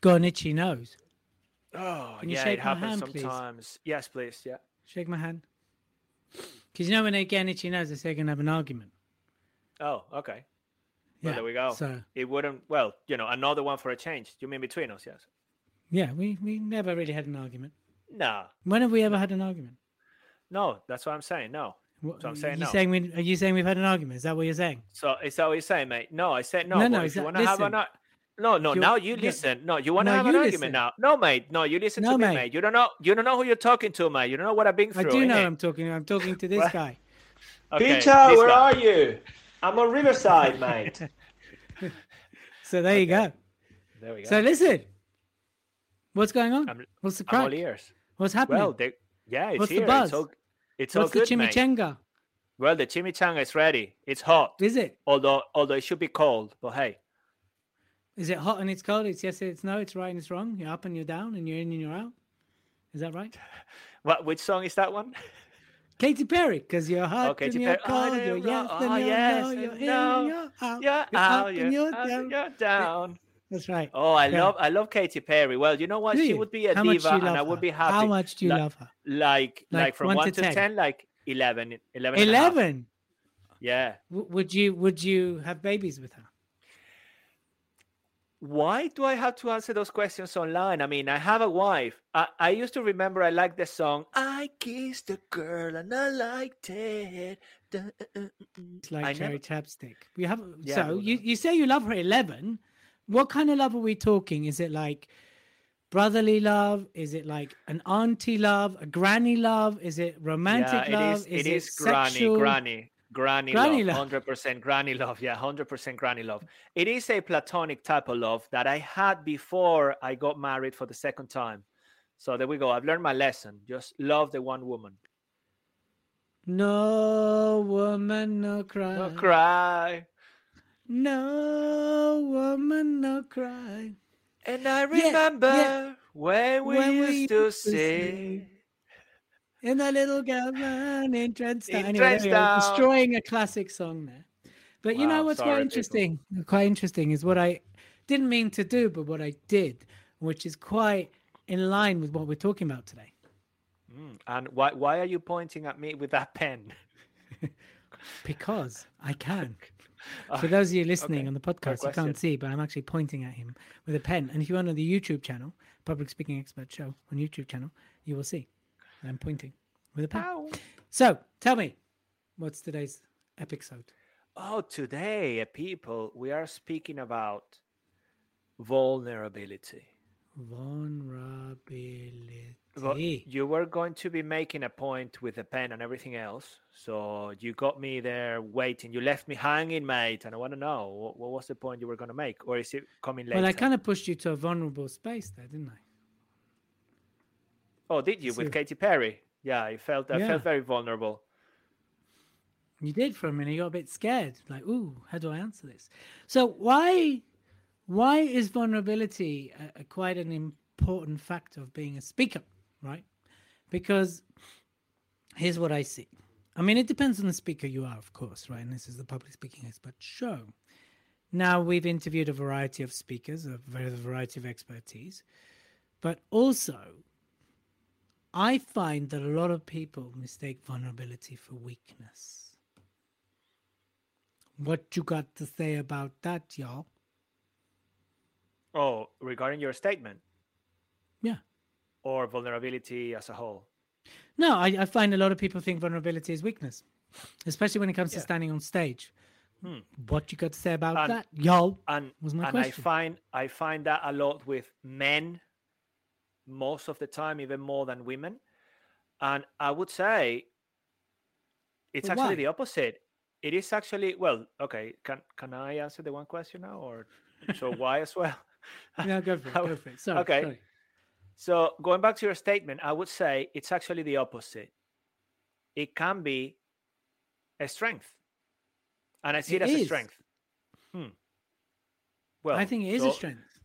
Got an itchy nose. Oh, Can you yeah, shake it my happens hand, please? sometimes. Yes, please. Yeah. Shake my hand. Because you know when they get an itchy nose, they say they're going to have an argument. Oh, okay. Yeah. Well, there we go. So, It wouldn't. Well, you know, another one for a change. You mean between us? Yes. yeah, we, we never really had an argument. No, When have we ever had an argument? no. That's what I'm saying. No. What, So I'm saying you no. saying we, Are you saying we've had an argument? Is that what you're saying? So is that what you're saying, mate? No, I said no. No, no, If is you want to have an. Ar- No, no. You- now you listen. No, you want to No, have an argument listen. now. No, mate. No, you listen No, to me, mate. mate. You don't know. You don't know who you're talking to, mate. You don't know what I've been through. I do know innit? I'm talking. I'm talking to this What? guy. Okay, Peter, this where guy. are you? I'm on Riverside, mate. So there you go. There we go. So listen. What's going on? I'm- What's the I'm all crack? ears. What's happening? Well, they, yeah, it's What's the here. buzz? It's all. It's What's all the good, mate. chimichanga? Well, the chimichanga is ready. It's hot. Is it? Although although it should be cold, but hey. Is it hot and it's cold? It's yes, it's no, it's right and it's wrong. You're up and you're down and you're in and you're out. Is that right? What which song is that one? Katy Perry, because you're hot Oh, Katy and you're Perry. Cold, you're yes oh, and you're yes no, and you're in and you're out. You're you're and you're down. and you're down. That's right. Oh, I Yeah. love I love Katy Perry. Well, you know what? Do She you? would be a How diva and I would her? be happy. How much do you Like- love her? Like like, Like from one one, to to 10? 10, like 11, 11 and a half. Eleven. Yeah. W- Would you would you have babies with her? Why do I have to answer those questions online? I mean, I have a wife. I, I used to remember I liked the song I kissed a girl and I liked it. Uh, uh, uh, uh. It's like I cherry never- chapstick. We have Yeah, so you, you say you love her eleven. What kind of love are we talking? Is it like brotherly love? Is it like an auntie love? A granny love? Is it romantic yeah, love? it is. It is sexual? granny, granny, Granny love. love. Hundred percent granny love. Yeah, hundred percent granny love. It is a platonic type of love that I had before I got married for the second time. So there we go. I've learned my lesson. Just love the one woman. No woman, no cry. No cry. No woman, no cry. And I Yeah, yeah. remember when we When we used to sing. In the little girl man in Trench Town. In Anyway, there Trench we go, Town. destroying a classic song there. But you know what's sorry, quite people. interesting? Quite interesting is what I didn't mean to do, but what I did, which is quite in line with what we're talking about today. Mm, And why why are you pointing at me with that pen? Because I can. For those of you listening okay. on the podcast, you can't see, but I'm actually pointing at him with a pen. And if you go on the YouTube channel, Public Speaking Expert Show on YouTube channel, you will see I'm pointing with a pen. Ow. So tell me, what's today's episode? Oh, today, uh, people, we are speaking about vulnerability. Vulnerability. Well, you were going to be making a point with a pen and everything else, so you got me there waiting. You left me hanging, mate, and I want to know what, what was the point you were going to make, or is it coming later? Well, I kind of pushed you to a vulnerable space there, didn't I? Oh, did you with So- Katy Perry? Yeah, I felt I Yeah. felt very vulnerable. You did for a minute. You got a bit scared, like, "Ooh, how do I answer this?" So why, why is vulnerability a, a quite an important factor of being a speaker, right? Because here's what I see. I mean, it depends on the speaker you are, of course, right? And this is the public speaking expert show. Now we've interviewed a variety of speakers, a variety of expertise, but also I find that a lot of people mistake vulnerability for weakness. What you got to say about that, y'all? Oh, regarding your statement Yeah. or vulnerability as a whole. No, I, I find a lot of people think vulnerability is weakness, especially when it comes Yeah. to standing on stage. Hmm. What you got to say about And- that, y'all? and Was my and I find I find that a lot with men most of the time even more than women and I would say it's actually why? the opposite it is actually well okay can can I answer the one question now or so why as well no, go for it. Go for it. Sorry. Okay. Sorry. So going back to your statement, I would say it's actually the opposite. It can be a strength, and I see it, It as a strength. Hmm. Well, I think it is so, a strength.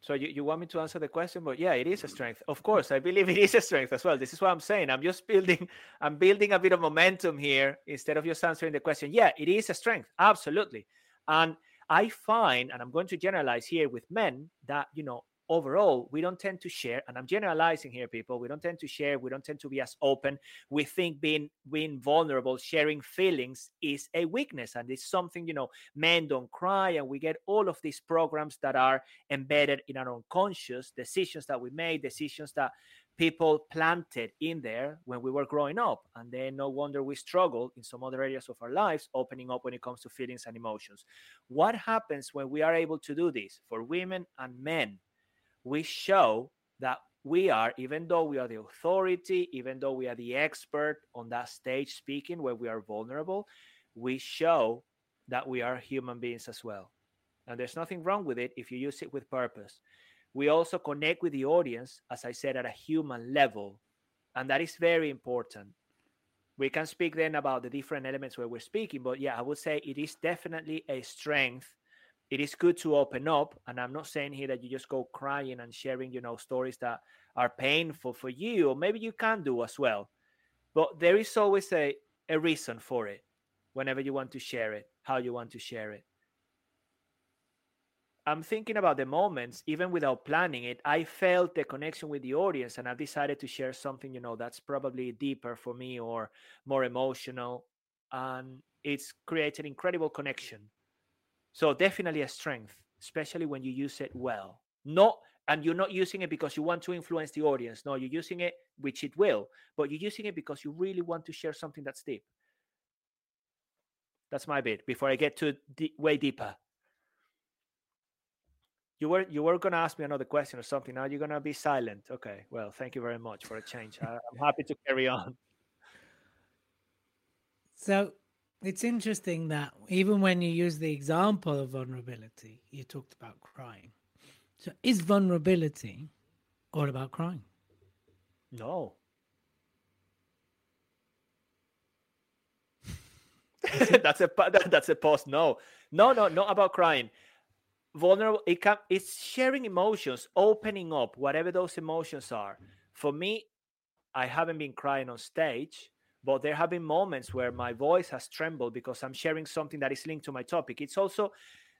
So you, you want me to answer the question, but yeah, it is a strength. Of course, I believe it is a strength as well. This is what I'm saying. I'm just building, I'm building a bit of momentum here instead of just answering the question. Yeah, it is a strength, absolutely. And I find, and I'm going to generalize here with men, that you know, overall, we don't tend to share, and I'm generalizing here, people. We don't tend to share, we don't tend to be as open. We think being being vulnerable, sharing feelings is a weakness, and it's something, you know, men don't cry, and we get all of these programs that are embedded in our unconscious decisions that we made, decisions that people planted in there when we were growing up. And then no wonder we struggle in some other areas of our lives, opening up when it comes to feelings and emotions. What happens when we are able to do this for women and men? We show that we are, even though we are the authority, even though we are the expert on that stage speaking where we are vulnerable, we show that we are human beings as well. And there's nothing wrong with it if you use it with purpose. We also connect with the audience, as I said, at a human level. And that is very important. We can speak then about the different elements where we're speaking, but yeah, I would say it is definitely a strength. It is good to open up. And I'm not saying here that you just go crying and sharing, you know, stories that are painful for you, or maybe you can do as well. But there is always a, a reason for it whenever you want to share it, how you want to share it. I'm thinking about the moments, even without planning it, I felt the connection with the audience and I decided to share something, you know, that's probably deeper for me or more emotional. And it's created incredible connection. So definitely a strength, especially when you use it well. Not and you're not using it because you want to influence the audience. No, you're using it, which it will, but you're using it because you really want to share something that's deep. That's my bit before I get to d- way deeper. You were you were gonna ask me another question or something. Now you're gonna be silent. Okay. Well, thank you very much for a change. I'm happy to carry on. So it's interesting that even when you use the example of vulnerability, you talked about crying. So is vulnerability all about crying? No. that's a that's a pause. No, no, no, not about crying. Vulnerable. It can. It's sharing emotions, opening up, whatever those emotions are. For me, I haven't been crying on stage, but there have been moments where my voice has trembled because I'm sharing something that is linked to my topic. It's also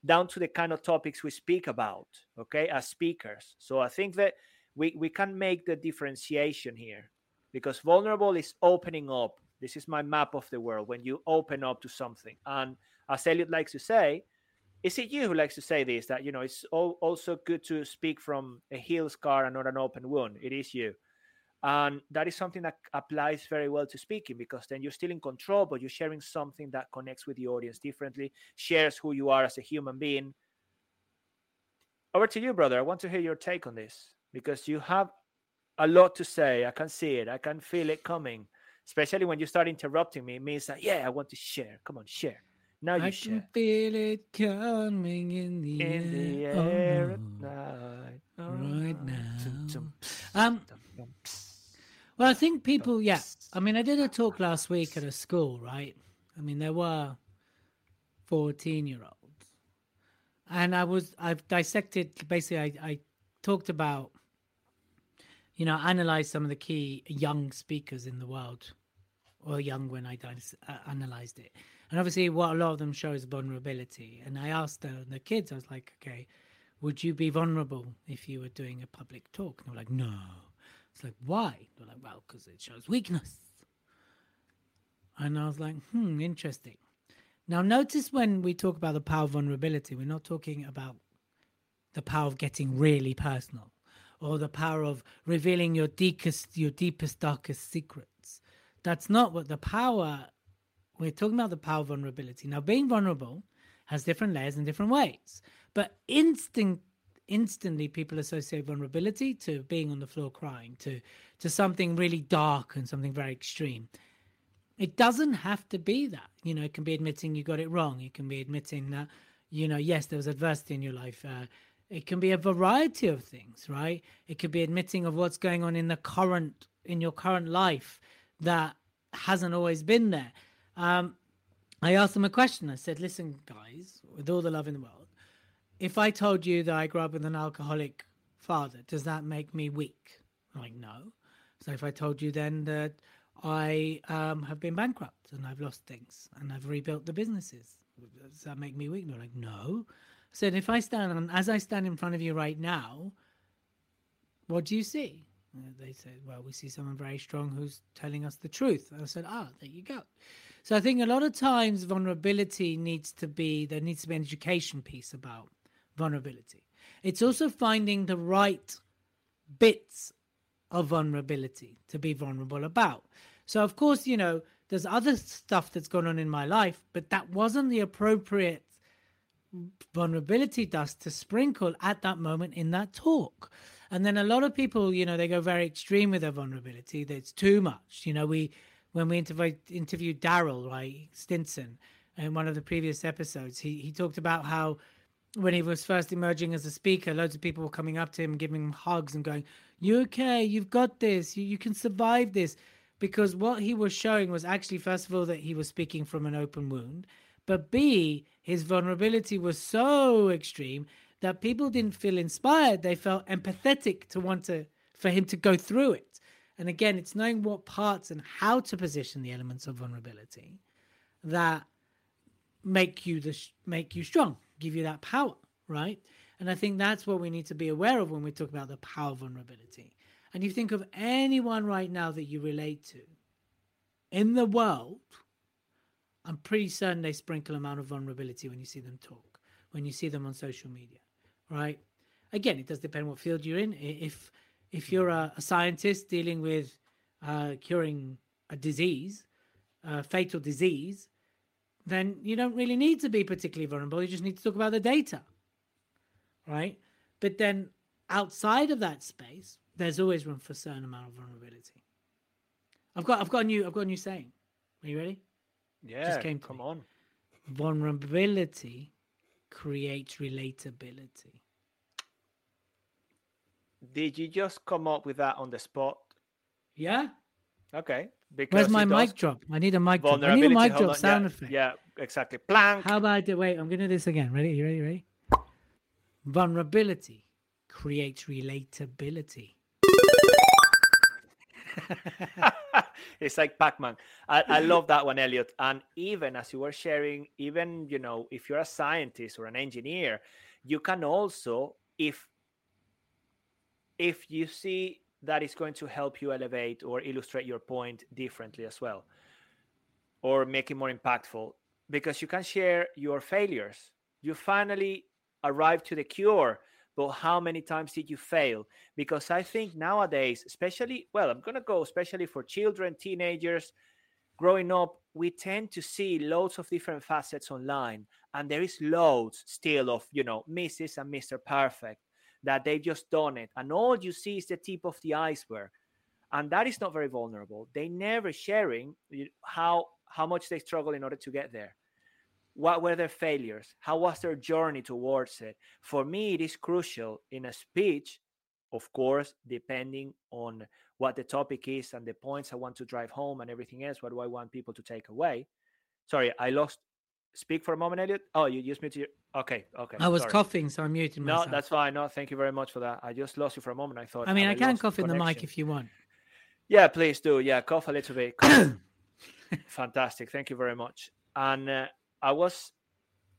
down to the kind of topics we speak about, okay, as speakers. So I think that we, we can make the differentiation here because vulnerable is opening up. This is my map of the world when you open up to something. And as Elliot likes to say, is it you who likes to say this that you know it's al- also good to speak from a heel scar and not an open wound? It is you. And that is something that applies very well to speaking because then you're still in control, but you're sharing something that connects with the audience differently, shares who you are as a human being. Over to you, brother. I want to hear your take on this because you have a lot to say. I can see it, I can feel it coming, especially when you start interrupting me. It means that, yeah, I want to share. Come on, share. Now you I share. can feel it coming in the In the air. air Oh, at night. right Oh, now. tum, tum, Um, tum, tum, pss. Well, I think people, yeah. I mean, I did a talk last week at a school, right? I mean, there were 14 year olds. And I was, I've dissected, basically, I, I talked about, you know, analyzed some of the key young speakers in the world, or young when I uh, analyzed it. And obviously, what a lot of them show is vulnerability. And I asked the, the kids, I was like, okay, would you be vulnerable if you were doing a public talk? And they were like, no. It's like, why? They're like, well, because it shows weakness. And I was like, hmm, interesting. Now, notice when we talk about the power of vulnerability, we're not talking about the power of getting really personal or the power of revealing your deepest, your deepest, darkest secrets. That's not what the power, we're talking about the power of vulnerability. Now, being vulnerable has different layers in different ways, but instinct instantly people associate vulnerability to being on the floor crying to to something really dark and something very extreme it doesn't have to be that you know it can be admitting you got it wrong it can be admitting that you know yes there was adversity in your life uh, it can be a variety of things, right? It could be admitting of what's going on in the current in your current life that hasn't always been there. Um, I asked them a question. I said, "Listen, guys, with all the love in the world, if I told you that I grew up with an alcoholic father, does that make me weak?" I'm like, no. So if I told you then that I um, have been bankrupt and I've lost things and I've rebuilt the businesses, does that make me weak? They're like, no. So if I stand on, as I stand in front of you right now, what do you see? And they said, well, we see someone very strong who's telling us the truth. And I said, ah, there you go. So I think a lot of times vulnerability needs to be, there needs to be an education piece about vulnerability. It's also finding the right bits of vulnerability to be vulnerable about. So, of course, you know, there's other stuff that's gone on in my life, but that wasn't the appropriate vulnerability dust to sprinkle at that moment in that talk. And then a lot of people, you know, they go very extreme with their vulnerability. That's too much. You know, we when we interviewed interviewed Daryl, right, Stinson, in one of the previous episodes, he he talked about how when he was first emerging as a speaker, loads of people were coming up to him, giving him hugs and going, "You okay? You've got this. You you can survive this." Because what he was showing was actually, first of all, that he was speaking from an open wound, but B, his vulnerability was so extreme that people didn't feel inspired. They felt empathetic to want to for him to go through it. And again, it's knowing what parts and how to position the elements of vulnerability that make you the make you strong give you that power, right? And I think that's what we need to be aware of when we talk about the power vulnerability. And you think of anyone right now that you relate to in the world, I'm pretty certain they sprinkle amount of vulnerability when you see them talk, when you see them on social media, right? Again, it does depend what field you're in. If if you're a, a scientist dealing with uh, curing a disease, a fatal disease, then you don't really need to be particularly vulnerable. You just need to talk about the data, right? But then outside of that space, there's always room for a certain amount of vulnerability. I've got, I've got a new, I've got a new saying. Are you ready? Yeah, just came come me. on. Vulnerability creates relatability. Did you just come up with that on the spot? Yeah. Okay. Because Where's my mic drop? I need a mic drop. I need a mic drop sound yeah, effect. Yeah, exactly. Plank. How about it? Wait, I'm going to do this again. Ready? You ready? Ready? Vulnerability creates relatability. it's like Pac-Man. I, I love that one, Elliot. And even as you were sharing, even you know, if you're a scientist or an engineer, you can also, if if you see that is going to help you elevate or illustrate your point differently as well or make it more impactful because you can share your failures. You finally arrived to the cure but how many times did you fail? Because i think nowadays especially well i'm going to go especially for children teenagers growing up we tend to see loads of different facets online and there is loads still of you know mrs and mr perfect that they've just done it and all you see is the tip of the iceberg. And that is not very vulnerable. They never sharing how how much they struggle in order to get there. What were their failures? How was their journey towards it? For me it is crucial in a speech of course depending on what the topic is and the points i want to drive home and everything else what do i want people to take away? Sorry i lost speak for a moment, Elliot? Oh, you just muted. Your... Okay, okay. I was sorry. coughing, so I'm muting myself. No, that's fine. No, thank you very much for that. I just lost you for a moment. I thought. I mean, I, I can cough in the mic if you want. Yeah, please do. Yeah, cough a little bit. Fantastic. Thank you very much. And uh, I was,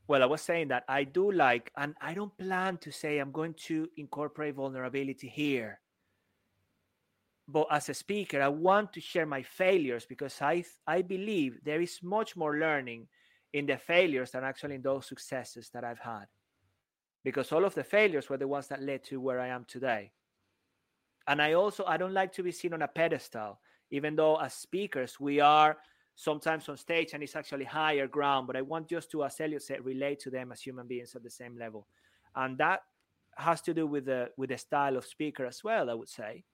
well, I was saying that I do like, and I don't plan to say I'm going to incorporate vulnerability here. But as a speaker, I want to share my failures because I I believe there is much more learning in the failures than actually in those successes that I've had. Because all of the failures were the ones that led to where I am today. And I also I don't like to be seen on a pedestal, even though as speakers we are sometimes on stage and it's actually higher ground. But I want just to, as Elliot said, relate to them as human beings at the same level. And that has to do with the with the style of speaker as well, I would say.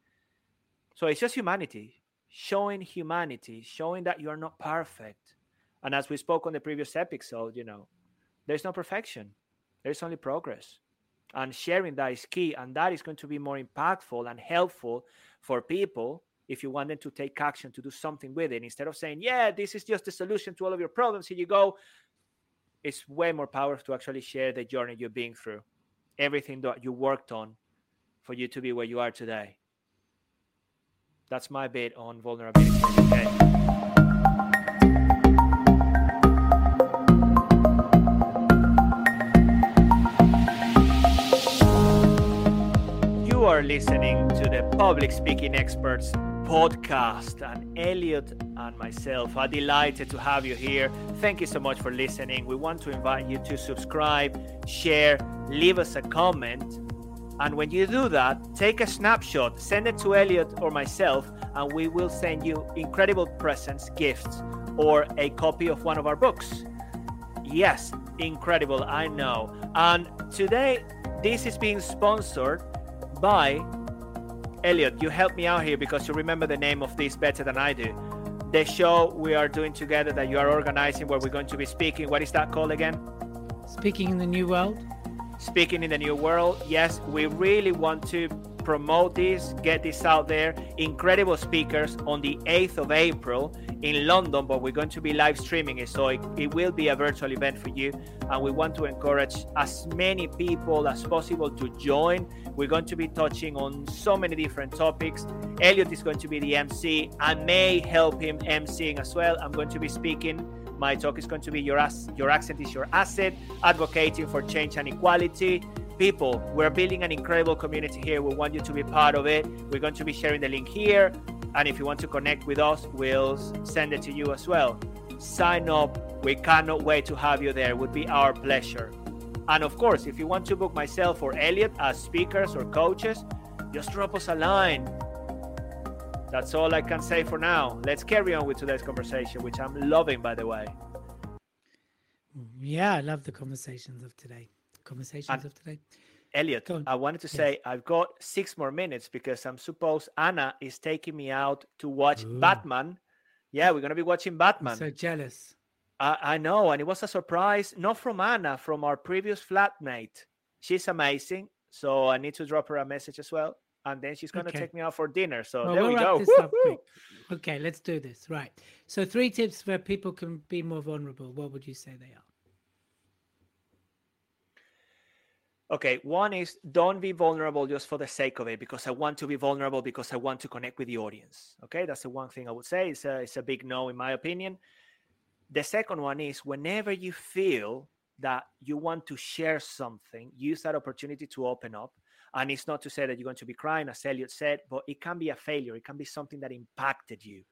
So it's just humanity, showing humanity, showing that you are not perfect, and as we spoke on the previous episode, you know, there's no perfection. There's only progress. And sharing that is key. And that is going to be more impactful and helpful for people if you want them to take action to do something with it. Instead of saying, yeah, this is just the solution to all of your problems, here you go. It's way more powerful to actually share the journey you've been through, everything that you worked on for you to be where you are today. That's my bit on vulnerability. Okay. Listening to the Public Speaking Experts podcast. And Elliot and myself are delighted to have you here. Thank you so much for listening. We want to invite you to subscribe, share, leave us a comment. And when you do that, take a snapshot, send it to Elliot or myself, and we will send you incredible presents, gifts, or a copy of one of our books. Yes, incredible, I know. And today, this is being sponsored by Elliot. You help me out here because you remember the name of this better than I do. The show we are doing together that you are organizing where we're going to be speaking. What is that called again? Speaking in the New World. Speaking in the New World. Yes, we really want to promote this, get this out there. Incredible speakers on the 8th of April in London, but we're going to be live streaming it. So it, it, will be a virtual event for you. And we want to encourage as many people as possible to join. We're going to be touching on so many different topics. Elliot is going to be the MC. I may help him MCing as well. I'm going to be speaking. My talk is going to be your, your accent is your asset, advocating for change and equality people. We're building an incredible community here. We want you to be part of it. We're going to be sharing the link here. And if you want to connect with us, we'll send it to you as well. Sign up. We cannot wait to have you there. It would be our pleasure. And of course, if you want to book myself or Elliot as speakers or coaches, just drop us a line. That's all I can say for now. Let's carry on with today's conversation, which I'm loving, by the way. Yeah, I love the conversations of today. Conversations and, of today. Elliot, I wanted to say yes. I've got six more minutes because I'm supposed Anna is taking me out to watch Ooh. Batman. Yeah, we're gonna be watching Batman. I'm so jealous. I, I know, and it was a surprise, not from Anna, from our previous flatmate. She's amazing, so I need to drop her a message as well, and then she's gonna okay. take me out for dinner. So well, there we'll we go. Okay, let's do this. Right. So three tips where people can be more vulnerable. What would you say they are? Okay, one is don't be vulnerable just for the sake of it because I want to be vulnerable because I want to connect with the audience. Okay, that's the one thing I would say. It's a, it's a big no, in my opinion. The second one is whenever you feel that you want to share something, use that opportunity to open up. And it's not to say that you're going to be crying, as Elliot said, but it can be a failure. It can be something that impacted you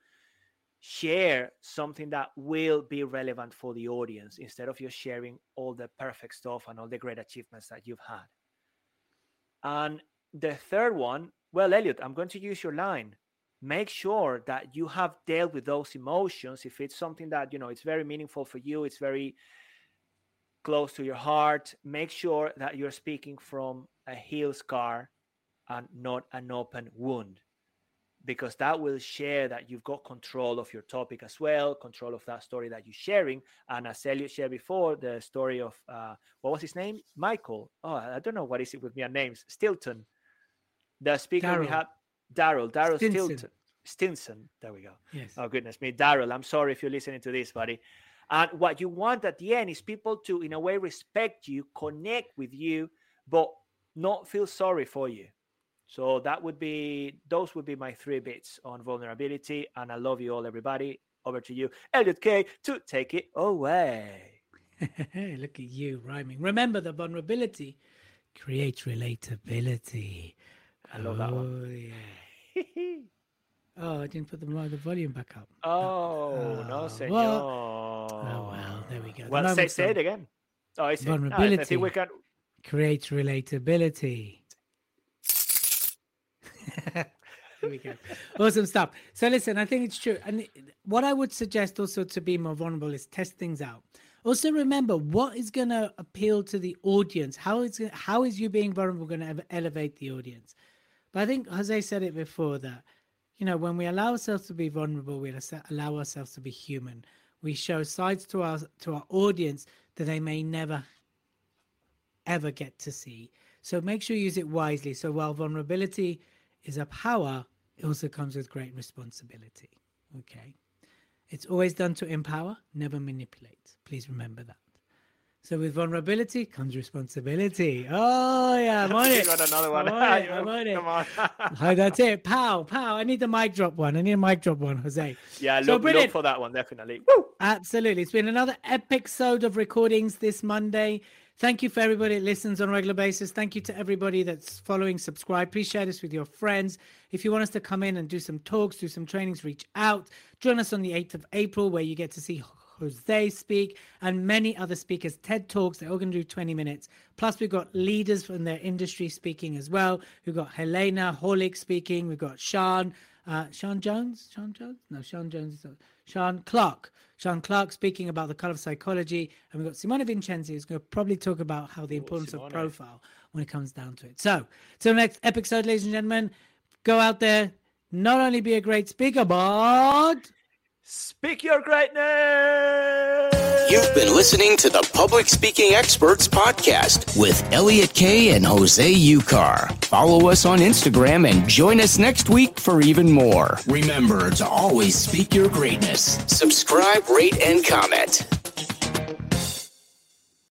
share something that will be relevant for the audience instead of just sharing all the perfect stuff and all the great achievements that you've had. And the third one, well, Elliot, I'm going to use your line. Make sure that you have dealt with those emotions. If it's something that, you know, it's very meaningful for you, it's very close to your heart, make sure that you're speaking from a healed scar and not an open wound because that will share that you've got control of your topic as well, control of that story that you're sharing. And as Elliot shared before, the story of uh, what was his name? Michael. Oh, I don't know what is it with me names. Stilton. The speaker Daryl. we had, Daryl. Daryl Stilton. Stinson. There we go. Yes. Oh goodness me, Daryl. I'm sorry if you're listening to this, buddy. And what you want at the end is people to, in a way, respect you, connect with you, but not feel sorry for you. So that would be those would be my three bits on vulnerability. And I love you all, everybody. Over to you, Elliot Kay, to take it away. Look at you rhyming. Remember the vulnerability creates relatability. I love oh, that one. Oh, yeah. oh, I didn't put the, the volume back up. Oh, oh no, ah, senor. What? Oh, well, there we go. Well, say, say it again. Oh, I see. Vulnerability I think we can... creates relatability. We go. Awesome stuff. So listen, I think it's true. And what I would suggest also to be more vulnerable is test things out. Also remember what is going to appeal to the audience. How is how is you being vulnerable going to elevate the audience? But I think Jose said it before that you know when we allow ourselves to be vulnerable, we allow ourselves to be human. We show sides to our to our audience that they may never ever get to see. So make sure you use it wisely. So while vulnerability is a power, it also comes with great responsibility. Okay. It's always done to empower, never manipulate. Please remember that. So with vulnerability comes responsibility. Oh yeah, I'm on it. got another one. I'm on it. I'm on it. Come on. Oh, that's it. Pow, pow. I need the mic drop one. I need a mic drop one, Jose. yeah, So look, brilliant. look for that one definitely. Woo! Absolutely. It's been another episode of recordings this Monday. Thank you for everybody that listens on a regular basis. Thank you to everybody that's following, subscribe. Please share this with your friends. If you want us to come in and do some talks, do some trainings, reach out. Join us on the 8th of April, where you get to see Jose speak and many other speakers. TED Talks, they're all going to do 20 minutes. Plus, we've got leaders from their industry speaking as well. We've got Helena Horlick speaking. We've got Sean, uh, Sean Jones. Sean Jones? No, Sean Jones. is Sean Clark. Sean Clark speaking about the color of psychology. And we've got Simone Vincenzi who's going to probably talk about how the oh, importance of profile when it comes down to it. So, till the next episode, ladies and gentlemen, go out there, not only be a great speaker, but Speak your greatness. You've been listening to the Public Speaking Experts Podcast with Elliot Kay and Jose Ucar. Follow us on Instagram and join us next week for even more. Remember to always speak your greatness. Subscribe, rate, and comment.